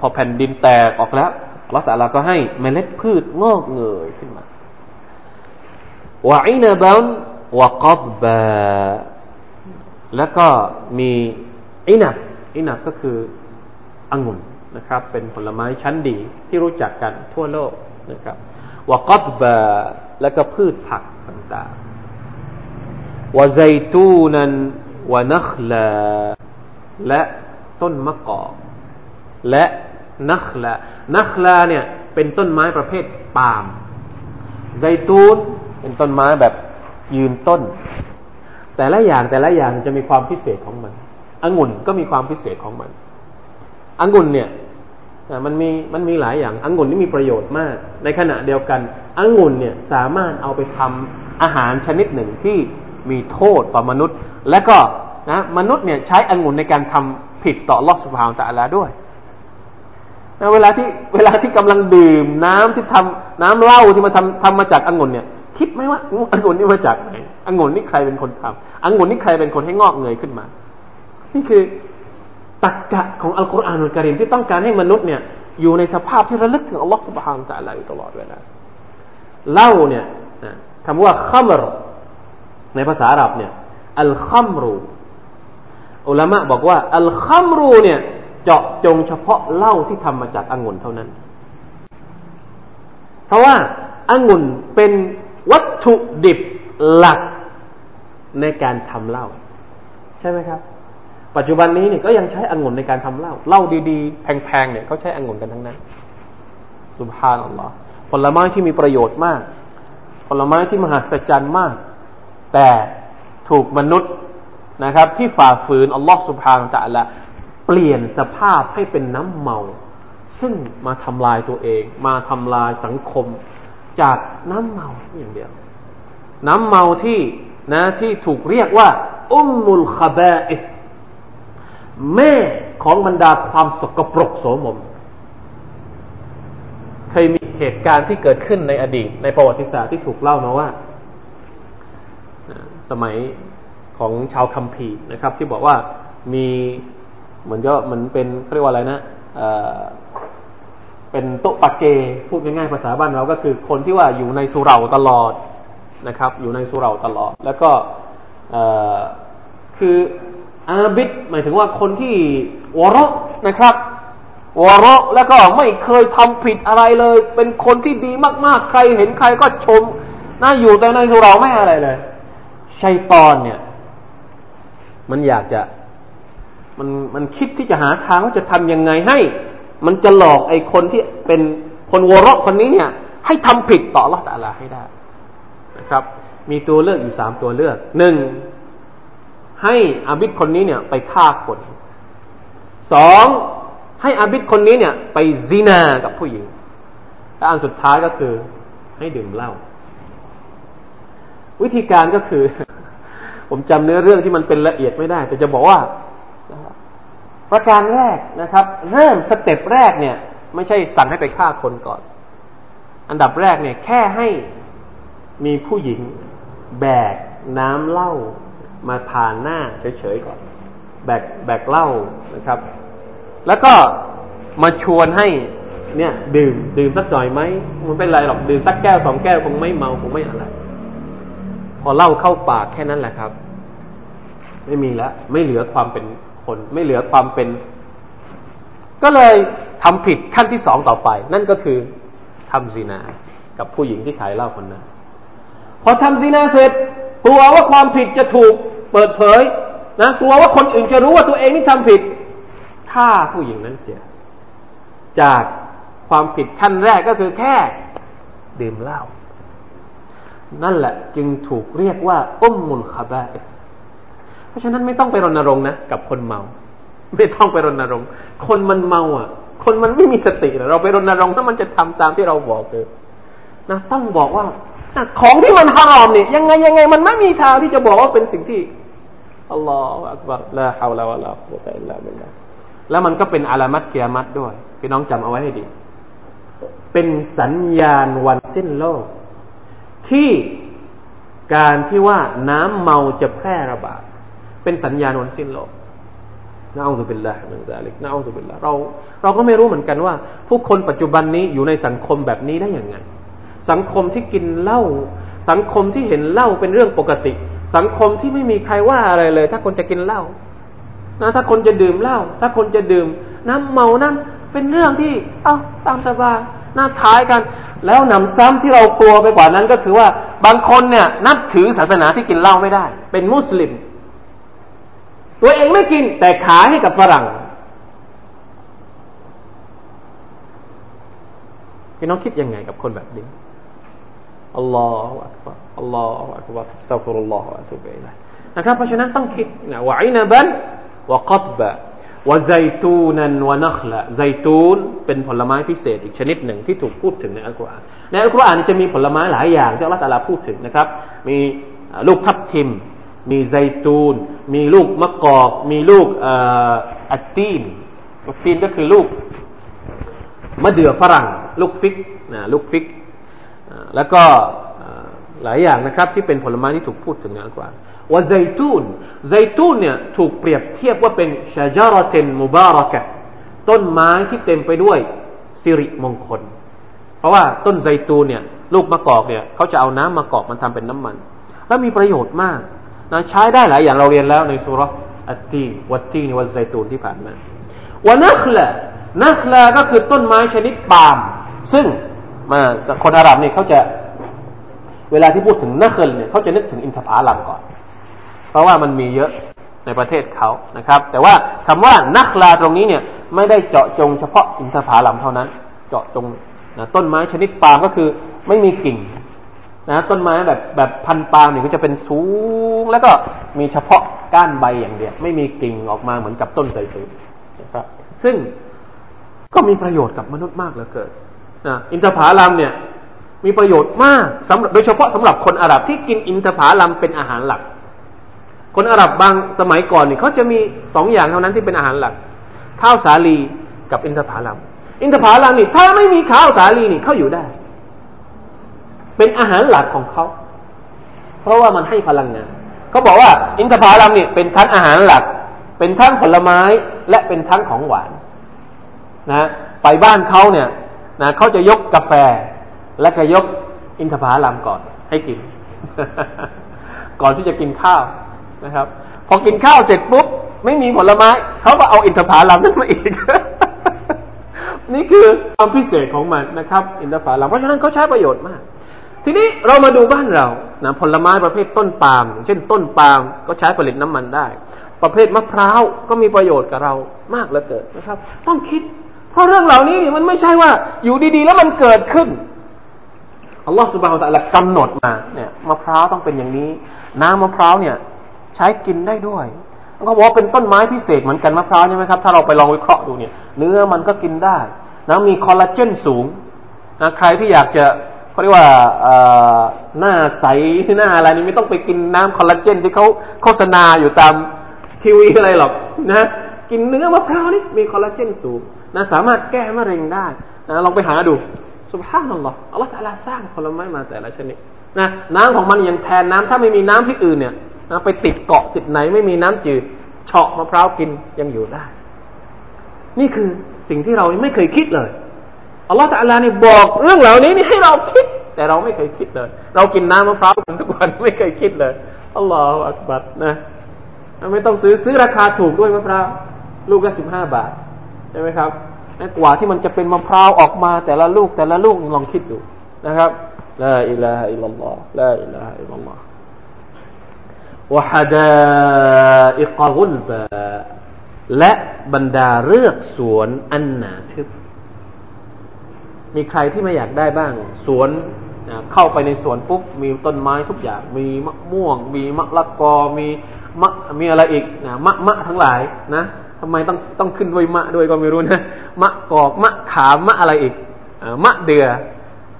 พอแผ่นดินแตกออกแล้วอัลลอฮ์แต่ละก็ให้เมล็ดพืชงอกเงยขึ้นมาวะอินบันวะกับบาแล้วก็มีอินับอินับก็คือองุ่นนะครับ เป็นผลไม้ชั้นดีที่รู้จักกันทั่วโลกนะครับวะกับบาแล้วก็พืชผักต่างๆ วะไซตูนันวะนัคลาและต้นมะกอกและนัคลานัคลาเนี่ยเป็นต้นไม้ประเภทปาล์มไซตูนเป็นต้นไม้แบบยืนต้น แต่ละอย่างแต่ละอย่างจะมีความพิเศษของมันองุ่นก็มีความพิเศษของมันองุ่นเนี่ยมันมีมันมีหลายอย่างองุ่นนี่มีประโยชน์มาก ในขณะเดียวกันองุ่นเนี่ยสามารถเอาไปทำอาหารชนิดหนึ่งที่ มีโทษต่อมนุษย์ และก็นะมนุษย์เนี่ยใช้องุ่นในการทำผิดต่อลอสุภาตะลาด้วยเวลาที่เวลาที่กำลังดื่มน้ำที่ทำน้ำเหล้าที่มาทำทำมาจากองุ่นเนี่ย คิดไหมว่าองุ่นนี่มาจากไหนองุ่นนี่ใครเป็นคนทำองุ่นนี่ใครเป็นคนให้งอกเงยขึ้นมา นี่คือตรรกะของอัลกุรอานอัลกิริมที่ต้องการให้มนุษย์เนี่ยอยู่ในสภาพที่ระลึกถึงอัลลอฮฺสุบฮานตะลาอยู่ตลอดเวลาเหล้าเนี่ยคำว่าขมร ในภาษาอาหรับเนี่ยอัลขัมรูอุลามะบอกว่า อัลขัมรูเนี่ย เจาะจงเฉพาะเหล้าที่ทำมาจากองุ่นเท่านั้น เพราะว่าองุ่นเป็นวัตถุดิบหลักในการทำเหล้าใช่ไหมครับ ปัจจุบันนี้เนี่ยก็ยังใช้องุ่นในการทำเหล้าเหล้าดีๆ แพงๆเนี่ยเขาใช้องุ่นกันทั้งนั้นสุบฮานัลลอฮ์ผลไม้ที่มีประโยชน์มาก ผลไม้ที่มหัศจรรย์มาก แต่ถูกมนุษย์นะครับ ที่ฝ่าฝืนอัลลอฮ์สุบฮานตะละเปลี่ยนสภาพให้เป็นน้ำเมา ซึ่งมาทำลายตัวเอง มาทำลายสังคม จากน้ำเมาอย่างเดียว น้ำเมาที่นะที่ถูกเรียกว่าอุมมุลคาบาอิแม่ของบรรดาความสกปรกโสมม เคยมีเหตุการณ์ที่เกิดขึ้นในอดีต ในประวัติศาสตร์ที่ถูกเล่ามาว่า สมัยของชาวคัมภีร์นะครับ ที่บอกว่ามีเหมือนก็เหมือนเป็นเรียกว่าอะไรนะเป็นโต๊ะปะเกพูดง่ายๆภาษาบ้านเราก็คือคนที่ว่าอยู่ในสุเราตลอดนะครับ อยู่ในสุเราตลอด แล้วก็คืออาบิดหมายถึงว่าคนที่วรนะครับวรแล้วก็ไม่เคยทำผิดอะไรเลย เป็นคนที่ดีมากๆ ใครเห็นใครก็ชมน่าอยู่แต่ในสุเราไม่อะไรเลย ชัยตอนเนี่ย มันอยากจะ มันมันคิดที่จะหาทางว่าจะทำยังไงให้ มันจะหลอกไอ้คนที่เป็นคนวรคนนี้เนี่ย ให้ทำผิดต่อละตาลาให้ได้นะครับ มีตัวเลือกอยู่สามตัวเลือกหนึ่งให้อาบิดคนนี้เนี่ย ไปฆ่าคนสองให้อาบิดคนนี้เนี่ย ไปซีนากับผู้หญิงและอันสุดท้ายก็คือ ให้ดื่มเหล้า วิธีการก็คือ ผมจำเนื้อเรื่องที่มันเป็นละเอียดไม่ได้ แต่จะบอกว่า ประการแรกนะครับ เริ่มสเต็ปแรกเนี่ย ไม่ใช่สั่งให้ไปฆ่าคนก่อน อันดับแรกเนี่ย แค่ให้มีผู้หญิงแบกน้ำเหล้ามาผ่านหน้าเฉยๆก่อน แบกแบกเหล้านะครับ แล้วก็มาชวนให้เนี่ย ดื่ม ดื่มสักหน่อยไหมมันเป็นไรหรอกดื่มสักแก้วสองแก้วคงไม่เมาคงไม่อะไร อเล้าเข้าปากแค่นั้นแหละครับ ไม่มีแล้วไม่เหลือความเป็นคน ไม่เหลือความเป็น ก็เลยทำผิดขั้นที่สองต่อไป นั่นก็คือทำซีนา กับผู้หญิงที่ขายเหล้าคนนั้นพอทำซีนาเสร็จกลัวว่าความผิดจะถูกเปิดเผยนะกลัวว่าคนอื่นจะรู้ว่าตัวเองนี่ทำผิดถ้าผู้หญิงนั้นเสีย จากความผิดขั้นแรกก็คือแค่ดื่มเหล้า นั่นแหละจึงถูกเรียกว่าอุมมุลคาบาอิสราะฉะนั้นไม่ต้องไปรณรงค์นะกับคนเมา ไม่ต้องไปรณรงค์ คนมันเมาอะ คนมันไม่มีสติเราไปรณรงค์ถ้ามันจะทำตามที่เราบอกเลยนะต้องบอกว่าของที่มันฮารอมเนี่ยยังไงยังไง มันไม่มีทางที่จะบอกว่าเป็นสิ่งที่อัลลอฮฺอักบารลาฮาวลาวะลากุตะอิลลาบิลลาแล้วมันก็เป็นอาลามัตเกียมัตด้วย พี่น้องจำเอาไว้ให้ดี เป็นสัญญาณวันสิ้นโลก ที่การที่ว่าน้ำเมาจะแพร่ระบาดเป็นสัญญาณวันสิ้นโลกนะอัลลอฮฺเป็นละมันซาลิกนะอัลลอฮฺเป็นละเรา เราก็ไม่รู้เหมือนกันว่า ผู้คนปัจจุบันนี้อยู่ในสังคมแบบนี้ได้อย่างไง สังคมที่กินเหล้าสังคมที่เห็นเหล้าเป็นเรื่องปกติ สังคมที่ไม่มีใครว่าอะไรเลย ถ้าคนจะกินเหล้านะถ้าคนจะดื่มเหล้าถ้าคนจะดื่ม น้ำเมานั้นเป็นเรื่องที่ เอาตามสบายน่าท้ายกัน แล้วนำซ้ำที่เรากลัวไปกว่านั้นก็คือว่าบางคนเนี่ย นับถือศาสนาที่กินเหล้าไม่ได้ เป็นมุสลิม ตัวเองไม่กินแต่ขายให้กับฝรั่งพี่น้องคิดยังไงกับคนแบบนี้อัลลอฮฺอักบารอัลลอฮฺอักบารสัฟรุลลอฮฺอัตุบิลัยนะครับเพราะฉะนั้นต้องคิดนะวะอินบันวะกับบะ วะไซตูนันวะนัคละไซตูนเป็นผลไม้พิเศษอีกชนิดหนึ่งที่ถูกพูดถึงในอัลกุรอานในอัลกุรอานจะมีผลไม้หลายอย่างที่อัลลอฮฺตาลาพูดถึงนะครับ มีลูกทับทิม มีไซตูน มีลูกมะกอก มีลูกอัตตีนอัตตีนก็คือลูกมะเดื่อฝรั่ง ลูกฟิกนะลูกฟิก แล้วก็หลายอย่างนะครับที่เป็นผลไม้ที่ถูกพูดถึงในอัลกุรอาน ว่าไซตูนไซตูนเนี่ยถูกเปรียบเทียบว่าเป็นชาจาระเทนมุบารักะต้นไม้ที่เต็มไปด้วยสิริมงคล เพราะว่าต้นไซตูนเนี่ยลูกมะกอกเนี่ยเขาจะเอาน้ำมะกอกมันทำเป็นน้ำมัน แล้วมีประโยชน์มากนะใช้ได้หลายอย่างเราเรียนแล้วในสุรอัตตีวัตตีนวัตไซตูนที่ผ่านมาวานักละนักละก็คือต้นไม้ชนิดปาล์มซึ่งมาคนอาหรับเนี่ยเขาจะเวลาที่พูดถึงนักลเนี่ยเขาจะนึกถึงอินทผลัมก่อน ราะว่ามันมีเยอะในประเทศเขานะครับ แต่ว่าคำว่านักลาตรงนี้เนี่ยไม่ได้เจาะจงเฉพาะอินทผลัมเท่านั้น เจาะจงนะต้นไม้ชนิดปาล์มก็คือไม่มีกิ่งนะต้นไม้แบบแบบพันปาล์มเนี่ยก็จะเป็นสูง แล้วก็มีเฉพาะก้านใบอย่างเดียวไม่มีกิ่งออกมาเหมือนกับต้นไทรนะครับซึ่งก็มีประโยชน์กับมนุษย์มากเหลือเกินนะอินทผลัมเนี่ยมีประโยชน์มากสำหรับโดยเฉพาะสำหรับคนอาหรับที่กินอินทผลัมเป็นอาหารหลัก คนอาหรับบางสมัยก่อนเนี่ยเขาจะมีสองอย่างเท่านั้นที่เป็นอาหารหลัก ข้าวสาลีกับอินทผลัม อินทผลัมนี่ถ้าไม่มีข้าวสาลีนี่เขาอยู่ได้ เป็นอาหารหลักของเขา เพราะว่ามันให้พลังงานเขาบอกว่า อินทผลัมนี่เป็นทั้งอาหารหลัก เป็นทั้งผลไม้และเป็นทั้งของหวานนะไปบ้านเขาเนี่ยนะเขาจะยกกาแฟ และก็ยกอินทผลัมก่อน ให้กิน ก่อนที่จะกินข้าว นะครับ พอกินข้าวเสร็จปุ๊บไม่มีผลไม้เขาก็เอาอินทผลัมนั่นมาอีก นี่คือความพิเศษของมันนะครับ อินทผลัมเพราะฉะนั้นเขาใช้ประโยชน์มาก ทีนี้เรามาดูบ้านเรานะผลไม้ประเภทต้นปาล์มเช่นต้นปาล์มก็ใช้ผลิตน้ำมันได้ ประเภทมะพร้าวก็มีประโยชน์กับเรามากเหลือเกินนะครับ ต้องคิด เพราะเรื่องเหล่านี้มันไม่ใช่ว่าอยู่ดีๆ แล้วมันเกิดขึ้นอัลลอฮฺสุบฮานตะละกำหนดมาเนี่ยมะพร้าวต้องเป็นอย่างนี้ น้ำมะพร้าวเนี่ย ใช้กินได้ด้วยเขาบอกว่าเป็นต้นไม้พิเศษเหมือนกันมะพร้าวใช่ไหมครับ ถ้าเราไปลองวิเคราะห์ดูเนี่ย เนื้อมันก็กินได้นะมีคอลลาเจนสูงนะใครที่อยากจะเขาเรียกว่าหน้าใสหน้าอะไรนี่ไม่ต้องไปกินน้ำคอลลาเจนที่เขาโฆษณาอยู่ตามทีวีอะไรหรอกนะกินเนื้อมะพร้าวนี่มีคอลลาเจนสูงนะสามารถแก้มะเร็งได้นะลองไปหาดูสุภาพนัลลอฮ์อัลลอฮฺตะสร้างผลไม้มาแต่ละชนิดนะน้ำของมันยังแทนน้ำถ้าไม่มีน้ำที่อื่นเนี่ย นะไปติดเกาะติดไหนไม่มีน้ำจืดเฉาะมะพร้าวกินยังอยู่ได้ นี่คือสิ่งที่เราไม่เคยคิดเลยอัลลอฮฺตะลานี่บอกเรื่องเหล่านี้นี่ให้เราคิด แต่เราไม่เคยคิดเลย เรากินน้ำมะพร้าวกันทุกวันไม่เคยคิดเลยอัลลอฮฺอักบัดนะไม่ต้องซื้อซื้อราคาถูกด้วยมะพร้าวลูกละสิบห้าบาทใช่ไหมครับกว่าที่มันจะเป็นมะพร้าวออกมาแต่ละลูกแต่ละลูกลองคิดดูนะครับลาอิลาฮะอิลลัลลอฮ์ลาอิลาฮะอิลลัลลอฮ์ วะฮดาอิกรุลบาและบรรดาเลือกสวนอันหนาทึบ มีใครที่ไม่อยากได้บ้าง สวนเข้าไปในสวนปุ๊บมีต้นไม้ทุกอย่าง มีมะม่วง มีมะละกอ มีมะมีอะไรอีกนะมะมะทั้งหลายนะทำไมต้องต้องขึ้นด้วยมะด้วยก็ไม่รู้นะมะกอกมะขามมะอะไรอีกมะเดือ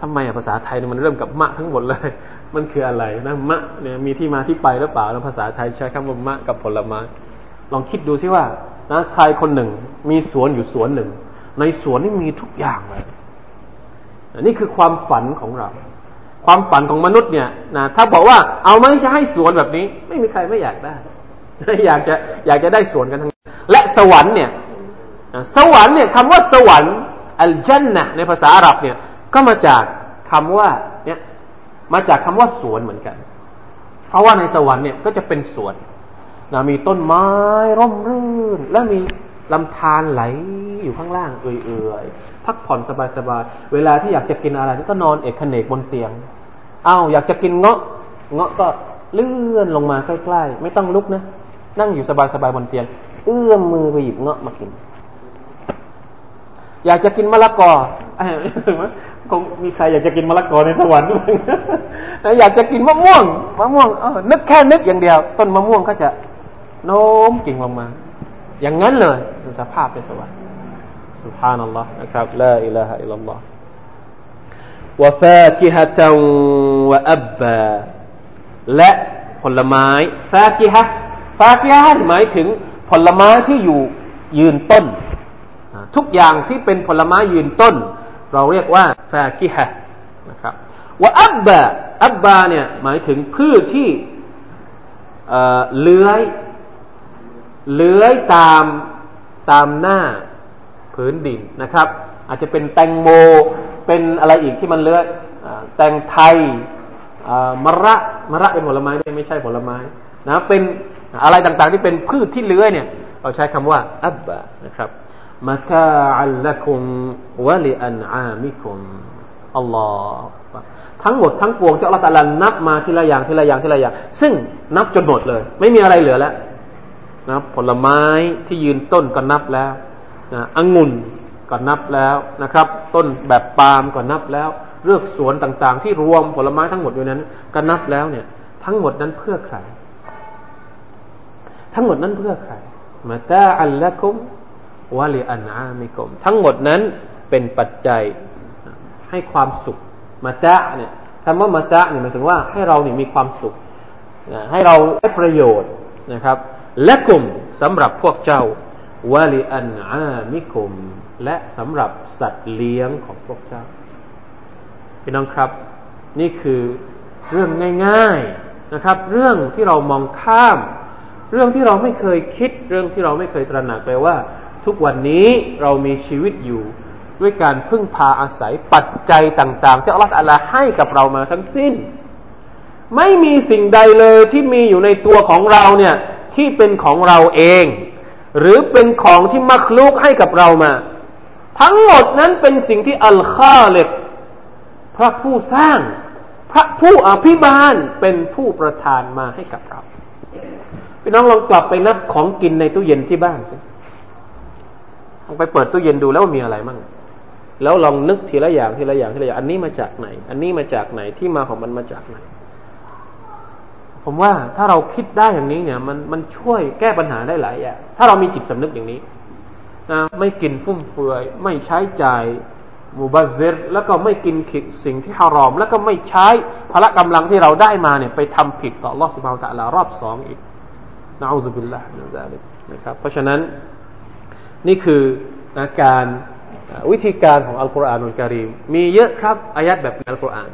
ทำไมภาษาไทยมันเริ่มกับมะทั้งหมดเลย มันคืออะไรนะมะเนี่ยมีที่มาที่ไปหรือเปล่าแล้วภาษาไทยใช้คำว่ามะกับผลไม้ ลองคิดดูซิว่านะใครคนหนึ่งมีสวนอยู่สวนหนึ่ง ในสวนนี่มีทุกอย่างเลยนี่คือความฝันของเรา ความฝันของมนุษย์เนี่ยนะถ้าบอกว่าเอาไหมจะให้สวนแบบนี้ ไม่มีใครไม่อยากได้ อยากจะอยากจะได้สวนกันทั้งและสวรรค์เนี่ยสวรรค์เนี่ยคำว่าสวรรค์อัลจันนะในภาษาอาหรับเนี่ยก็มาจากคำว่าเนี่ย มาจากคำว่าสวนเหมือนกัน เพราะว่าในสวรรค์เนี่ยก็จะเป็นสวนนะมีต้นไม้ร่มรื่น และมีลำธารไหลอยู่ข้างล่าง เอื่อยๆพักผ่อนสบายๆเวลาที่อยากจะกินอะไรก็นอนเอกเนกบนเตียงอ้าวอยากจะกินเงาะเงาะก็เลื่อนลงมาใกล้ๆไม่ต้องลุกนะนั่งอยู่สบายๆบนเตียง เอื้อมมือไปหยิบเงาะมากิน อยากจะกินมะละกอ คงมีใครอยากจะกินมะละกอในสวรรค์ด้วอยากจะกินมะม่วงมะม่วงเออนึกแค่นึกอย่างเดียว ต้นมะม่วงก็จะโน้มกิ่งลงมา อย่างนั้นเลยสภาพในสวรรค์ سبحان Allah นะครับ لا إله إلا อิลลัลลอฮ์วะฟากิฮะตังวะอับและผลไม้ฟากิฮะฟากิฮะหมายถึงผลไม้ที่อยู่ยืนต้น ทุกอย่างที่เป็นผลไม้ยืนต้น เราเรียกว่าฟากิฮะนะครับว่าอับบะอับบาเนี่ยหมายถึงพืชที่เลื้อยเลื้อยตามตามหน้าพื้นดินนะครับ อาจจะเป็นแตงโมเป็นอะไรอีกที่มันเลื้อยแตงไทยมะระมะระเป็นผลไม้ไม่ใช่ผลไม้นะเป็นอะไรต่างๆที่เป็นพืชที่เลื้อยเนี่ย เราใช้คำว่าอับบะนะครับ มาตาอัลละคุมวะลิอันอามิคุมอัลลอฮ์ทั้งหมดทั้งปวงที่อัลลอฮฺตะลานับมาทีละอย่างทีละอย่างทีละอย่าง ซึ่งนับจนหมดเลย ไม่มีอะไรเหลือแล้วนะผลไม้ที่ยืนต้นก็นับแล้วนะองุ่นก็นับแล้วนะครับ ต้นแบบปาล์มก็นับแล้วเลือกสวนต่างๆ ที่รวมผลไม้ทั้งหมดอยู่นั้น ก็นับแล้วเนี่ย ทั้งหมดนั้นเพื่อใคร ทั้งหมดนั้นเพื่อใครมาตาอัลละกุม วะลิอันอามิกมทั้งหมดนั้นเป็นปัจจัยให้ความสุขมาตะเนี่ยคำว่ามาตะเนี่ยหมายถึงว่าให้เราเนี่ยมีความสุขให้เราได้ประโยชน์นะครับ และกลุ่มสำหรับพวกเจ้าวะลิอันอามิกมและสำหรับสัตว์เลี้ยงของพวกเจ้าพี่น้องครับ นี่คือเรื่องง่าย ๆนะครับ เรื่องที่เรามองข้าม เรื่องที่เราไม่เคยคิด เรื่องที่เราไม่เคยตระหนักไปว่า ทุกวันนี้เรามีชีวิตอยู่ ด้วยการพึ่งพาอาศัยปัจจัยต่างๆ ที่อัลลอฮฺให้กับเรามาทั้งสิ้น ไม่มีสิ่งใดเลยที่มีอยู่ในตัวของเราเนี่ยที่เป็นของเราเอง หรือเป็นของที่มักลุกให้กับเรามา ทั้งหมดนั้นเป็นสิ่งที่อัลคาเล็กพระผู้สร้าง พระผู้อภิบาลเป็นผู้ประทานมาให้กับเราพี่น้องลองกลับไปนับของกินในตู้เย็นที่บ้านสิ ลองไปเปิดตู้เย็นดูแล้วมีอะไรมั่งแล้วลองนึกทีละอย่างทีละอย่างทีละอย่าง อันนี้มาจากไหน อันนี้มาจากไหนที่มาของมันมาจากไหน ผมว่าถ้าเราคิดได้อย่างนี้เนี่ย มันมันช่วยแก้ปัญหาได้หลายอย่างถ้าเรามีจิตสำนึกอย่างนี้นะไม่กินฟุ่มเฟือย ไม่ใช้ใจ่ายมูบาเซรแล้วก็ไม่กินขิงสิ่งที่ฮารอม แล้วก็ไม่ใช้พละกำลังที่เราได้มาเนี่ย ไปทำผิดต่อรอบสุบาวตะลารอบสองอีกนะอูซุบิลละนะนะครับ เพราะฉะนั้น นี่คือนะการวิธีการของอัลกุรอานอุลกิริมมีเยอะครับอายัดแบบอัลกุรอาน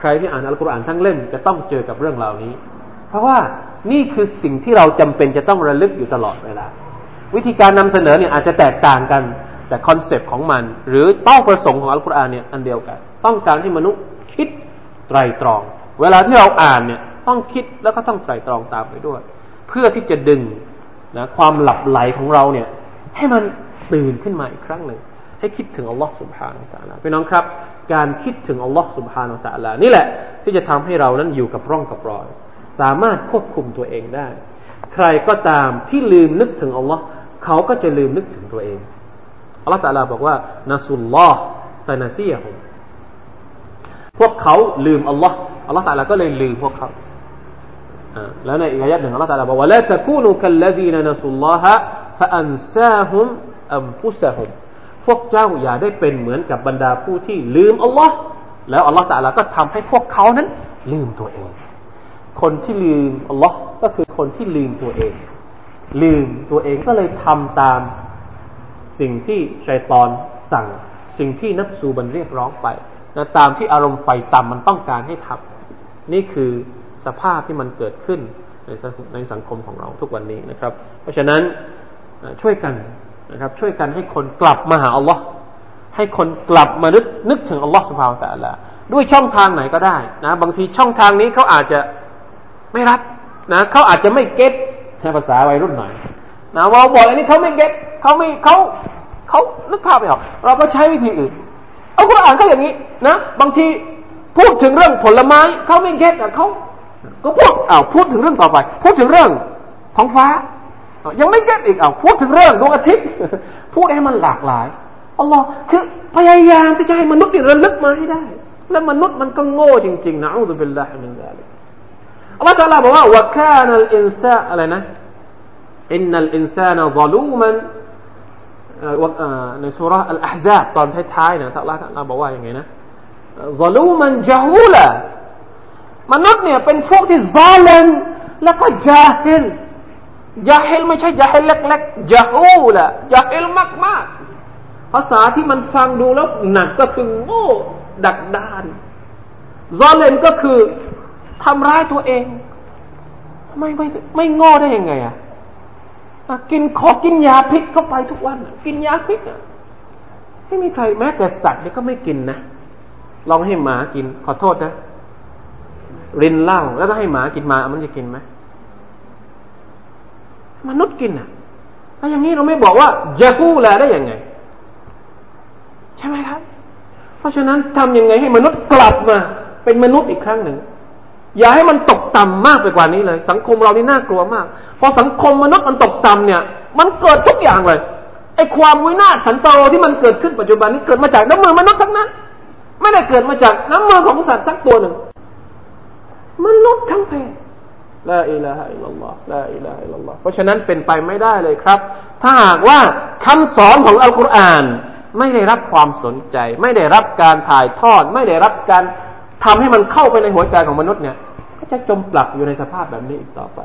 ใครที่อ่านอัลกุรอานทั้งเล่มจะต้องเจอกับเรื่องเหล่านี้ เพราะว่านี่คือสิ่งที่เราจำเป็นจะต้องระลึกอยู่ตลอดเวลาวิธีการนำเสนอเนี่ยอาจจะแตกต่างกัน แต่ concept ของมัน หรือเป้าประสงค์ของอัลกุรอานเนี่ยอันเดียวกัน ต้องการให้มนุษย์คิดไตรตรอง เวลาที่เราอ่านเนี่ยต้องคิดแล้วก็ต้องไตรตรองตามไปด้วย เพื่อที่จะดึงนะความหลับไหลของเราเนี่ย ให้มันตื่นขึ้นมาอีกครั้งหนึ่ง ให้คิดถึงอัลลอฮ์สุบฮานาอัลลอฮ์พี่น้องครับ การคิดถึงอัลลอฮ์สุบฮานาอัลลอฮ์นี่แหละ ที่จะทำให้เรานั้นอยู่กับร่องกับรอย สามารถควบคุมตัวเองได้ ใครก็ตามที่ลืมนึกถึงอัลลอฮ์เขาก็จะลืมนึกถึงตัวเองอัลลอฮฺตะลาบอกว่านัสุลลอฮ์ตานาซียฮุพวกเขาลืมอัลลอฮ์อัลลอฮฺตะลาก็เลยลืมพวกเขา แล้วในอีกอายะหนึ่งอัลลอฮฺตรัสบอกว่าละตะคูนุคัลลดีนนัสุลลอฮะฟะอันซาฮุมอัมฟุสฮุมพวกเจ้าอย่าได้เป็นเหมือนกับบรรดาผู้ที่ลืมอัลลอฮ์แล้วอัลลอฮฺตะลาก็ทำให้พวกเขานั้น ลืมตัวเอง คนที่ลืมอัลลอฮ์ก็คือคนที่ลืมตัวเอง ลืมตัวเองก็เลยทำตามสิ่งที่ชัยตอนสั่ง สิ่งที่นับสูบันเรียกร้องไปนะตามที่อารมณ์ไฟต่ำมันต้องการให้ทำนี่คือ สภาพที่มันเกิดขึ้นในในสังคมของเราทุกวันนี้นะครับ เพราะฉะนั้นช่วยกันนะครับ ช่วยกันให้คนกลับมาหาอัลลอฮ์ให้คนกลับมานึกนึกถึงอัลลอฮ์สุภาพแต่ละด้วยช่องทางไหนก็ได้นะบางทีช่องทางนี้เขาอาจจะไม่รับนะเขาอาจจะไม่เก็ตในภาษาวัยรุ่นหน่อยนะว่าบอกอันนี้เขาไม่เก็ตเขาไม่เขาเขานึกภาพไม่ออกเราก็ใช้วิธีอื่นเอาคุณอ่านก็อย่างนี้นะบางทีพูดถึงเรื่องผลไม้เขาไม่ get แต่เขา ก็พูดอ้าวพูดถึงเรื่องต่อไป พูดถึงเรื่องท้องฟ้า ยังไม่ get อีกอ้าวพูดถึงเรื่องดวงอาทิตย์ พูดให้มันหลากหลายอัลลอฮ์คือพยายามที่จะให้มนุษย์นี่ระลึกมาให้ได้ แล้วมนุษย์มันก็โง่จริงๆนะنعوذ بالله من ذلك อัลลอฮ์ตาลาบอกว่า وكان الإنسان อะไรนะ إن الإنسان ظلوماในสุราอัลอาฮซาบตอนท้ายๆนะอัลลอฮ์ตาลาบอกว่าอย่างไงนะ ظلوما جهولا มนุษย์เนี่ยเป็นพวกที่ ظالم แล้วก็ جاهل جاهل ไม่ใช่ جاهل เล็กๆ جهولا جاهل มากๆ ภาษาที่มันฟังดูแล้วหนักก็คือโง่ดักดาน ظالم ก็คือทำร้ายตัวเองไม่ไม่ไม่โง่ได้ยังไงอะกินขอกินยาพิษเข้าไปทุกวัน กินยาพิษไม่มีใครแม้แต่สัตว์เนี่ยก็ไม่กินนะลองให้หมากินขอโทษนะ รินเหล้าแล้วก็ให้หมากินมามันจะกินไหมมนุษย์กินอะถ้าอย่างนี้เราไม่บอกว่าจะกู้แลได้ยังไง ใช่ไหมครับ เพราะฉะนั้นทำยังไงให้มนุษย์กลับมา เป็นมนุษย์อีกครั้งหนึ่ง อย่าให้มันตกต่ำมากไปกว่านี้เลย สังคมเรานี่น่ากลัวมาก พอสังคมมนุษย์มันตกต่ำเนี่ย มันเกิดทุกอย่างเลยไอ้ความวินาศสันตโรที่มันเกิดขึ้นปัจจุบันนี้เกิดมาจากน้ำมือมนุษย์ทั้งนั้น ไม่ได้เกิดมาจากน้ำมือของสัตว์สักตัวหนึ่ง มนุษย์ทั้งเพศลาอิลาฮะอิลลัลลอฮ์ลาอิลาฮะอิลลัลลอฮ์เพราะฉะนั้นเป็นไปไม่ได้เลยครับ ถ้าหากว่าคำสอนของอัลกุรอานไม่ได้รับความสนใจ ไม่ได้รับการถ่ายทอด ไม่ได้รับการทำให้มันเข้าไปในหัวใจของมนุษย์เนี่ย ก็จะจมปลักอยู่ในสภาพแบบนี้อีกต่อไป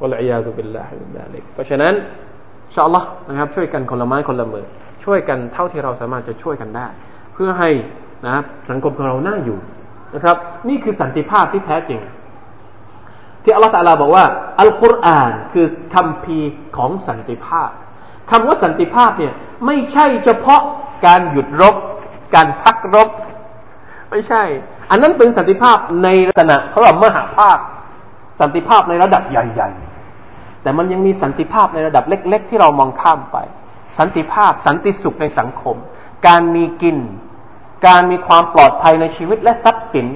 والعياذ بالله من ذلك เพราะฉะนั้น إن شاء الله นะครับ ช่วยกันคนละไม้คนละมือช่วยกันเท่าที่เราสามารถจะช่วยกันได้ เพื่อให้นะสังคมของเราน่าอยู่ นะครับ นี่คือสันติภาพที่แท้จริง ที่อัลลอฮฺตาลาบอกว่า อัลกุรอานคือคัมภีร์ของสันติภาพคำว่าสันติภาพเนี่ยไม่ใช่เฉพาะการหยุดรบ การพักรบ ไม่ใช่ อันนั้นเป็นสันติภาพในลักษณะเขาเรียกมหาภาค สันติภาพในระดับใหญ่ ๆ แต่มันยังมีสันติภาพในระดับเล็ก ๆ ที่เรามองข้ามไป สันติภาพ สันติสุขในสังคม การมีกิน การมีความปลอดภัยในชีวิตและทรัพย์สิน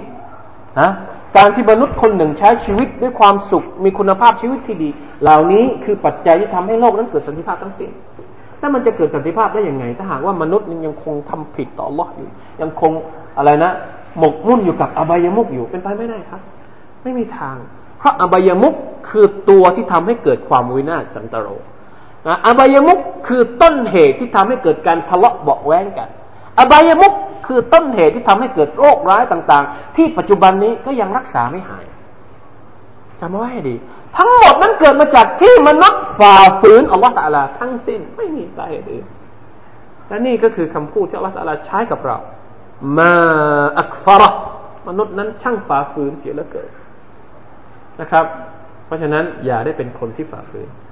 นะการที่มนุษย์คนหนึ่งใช้ชีวิตด้วยความสุข มีคุณภาพชีวิตที่ดี เหล่านี้คือปัจจัยที่ทำให้โลกนั้นเกิดสันติภาพทั้งสิ้นถ้ามันจะเกิดสันติภาพได้อยังไง ถ้าหากว่ามนุษย์ยังคงทำผิดต่อลออยู่ ยังคงอะไรนะ หมกมุ่นอยู่กับอบายมุกอยู่เป็นไปไม่ได้ครับ ไม่มีทาง เพราะอบายมุกคือตัวที่ทำให้เกิดความวินาศสันตโรนะอบายมุกคือต้นเหตุที่ทำให้เกิดการทะเลาะเบาแว้งกัน อบายมุกคือต้นเหตุที่ทำให้เกิดโรคร้ายต่าง ๆ ที่ปัจจุบันนี้ก็ยังรักษาไม่หายจำไว้ให้ดี ทั้งหมดนั้นเกิดมาจากที่มนุษย์ฝ่าฝืนอัลลอฮฺตะลาทั้งสิ้นไม่มีสาเหตุอื่นและนี่ก็คือคำพูดที่อัลลอฮฺตะลาใช้กับเรา มาอักฟาระมนุษย์นั้นช่างฝ่าฝืนเสียเหลือเกินนะครับ เพราะฉะนั้นอย่าได้เป็นคนที่ฝ่าฝืน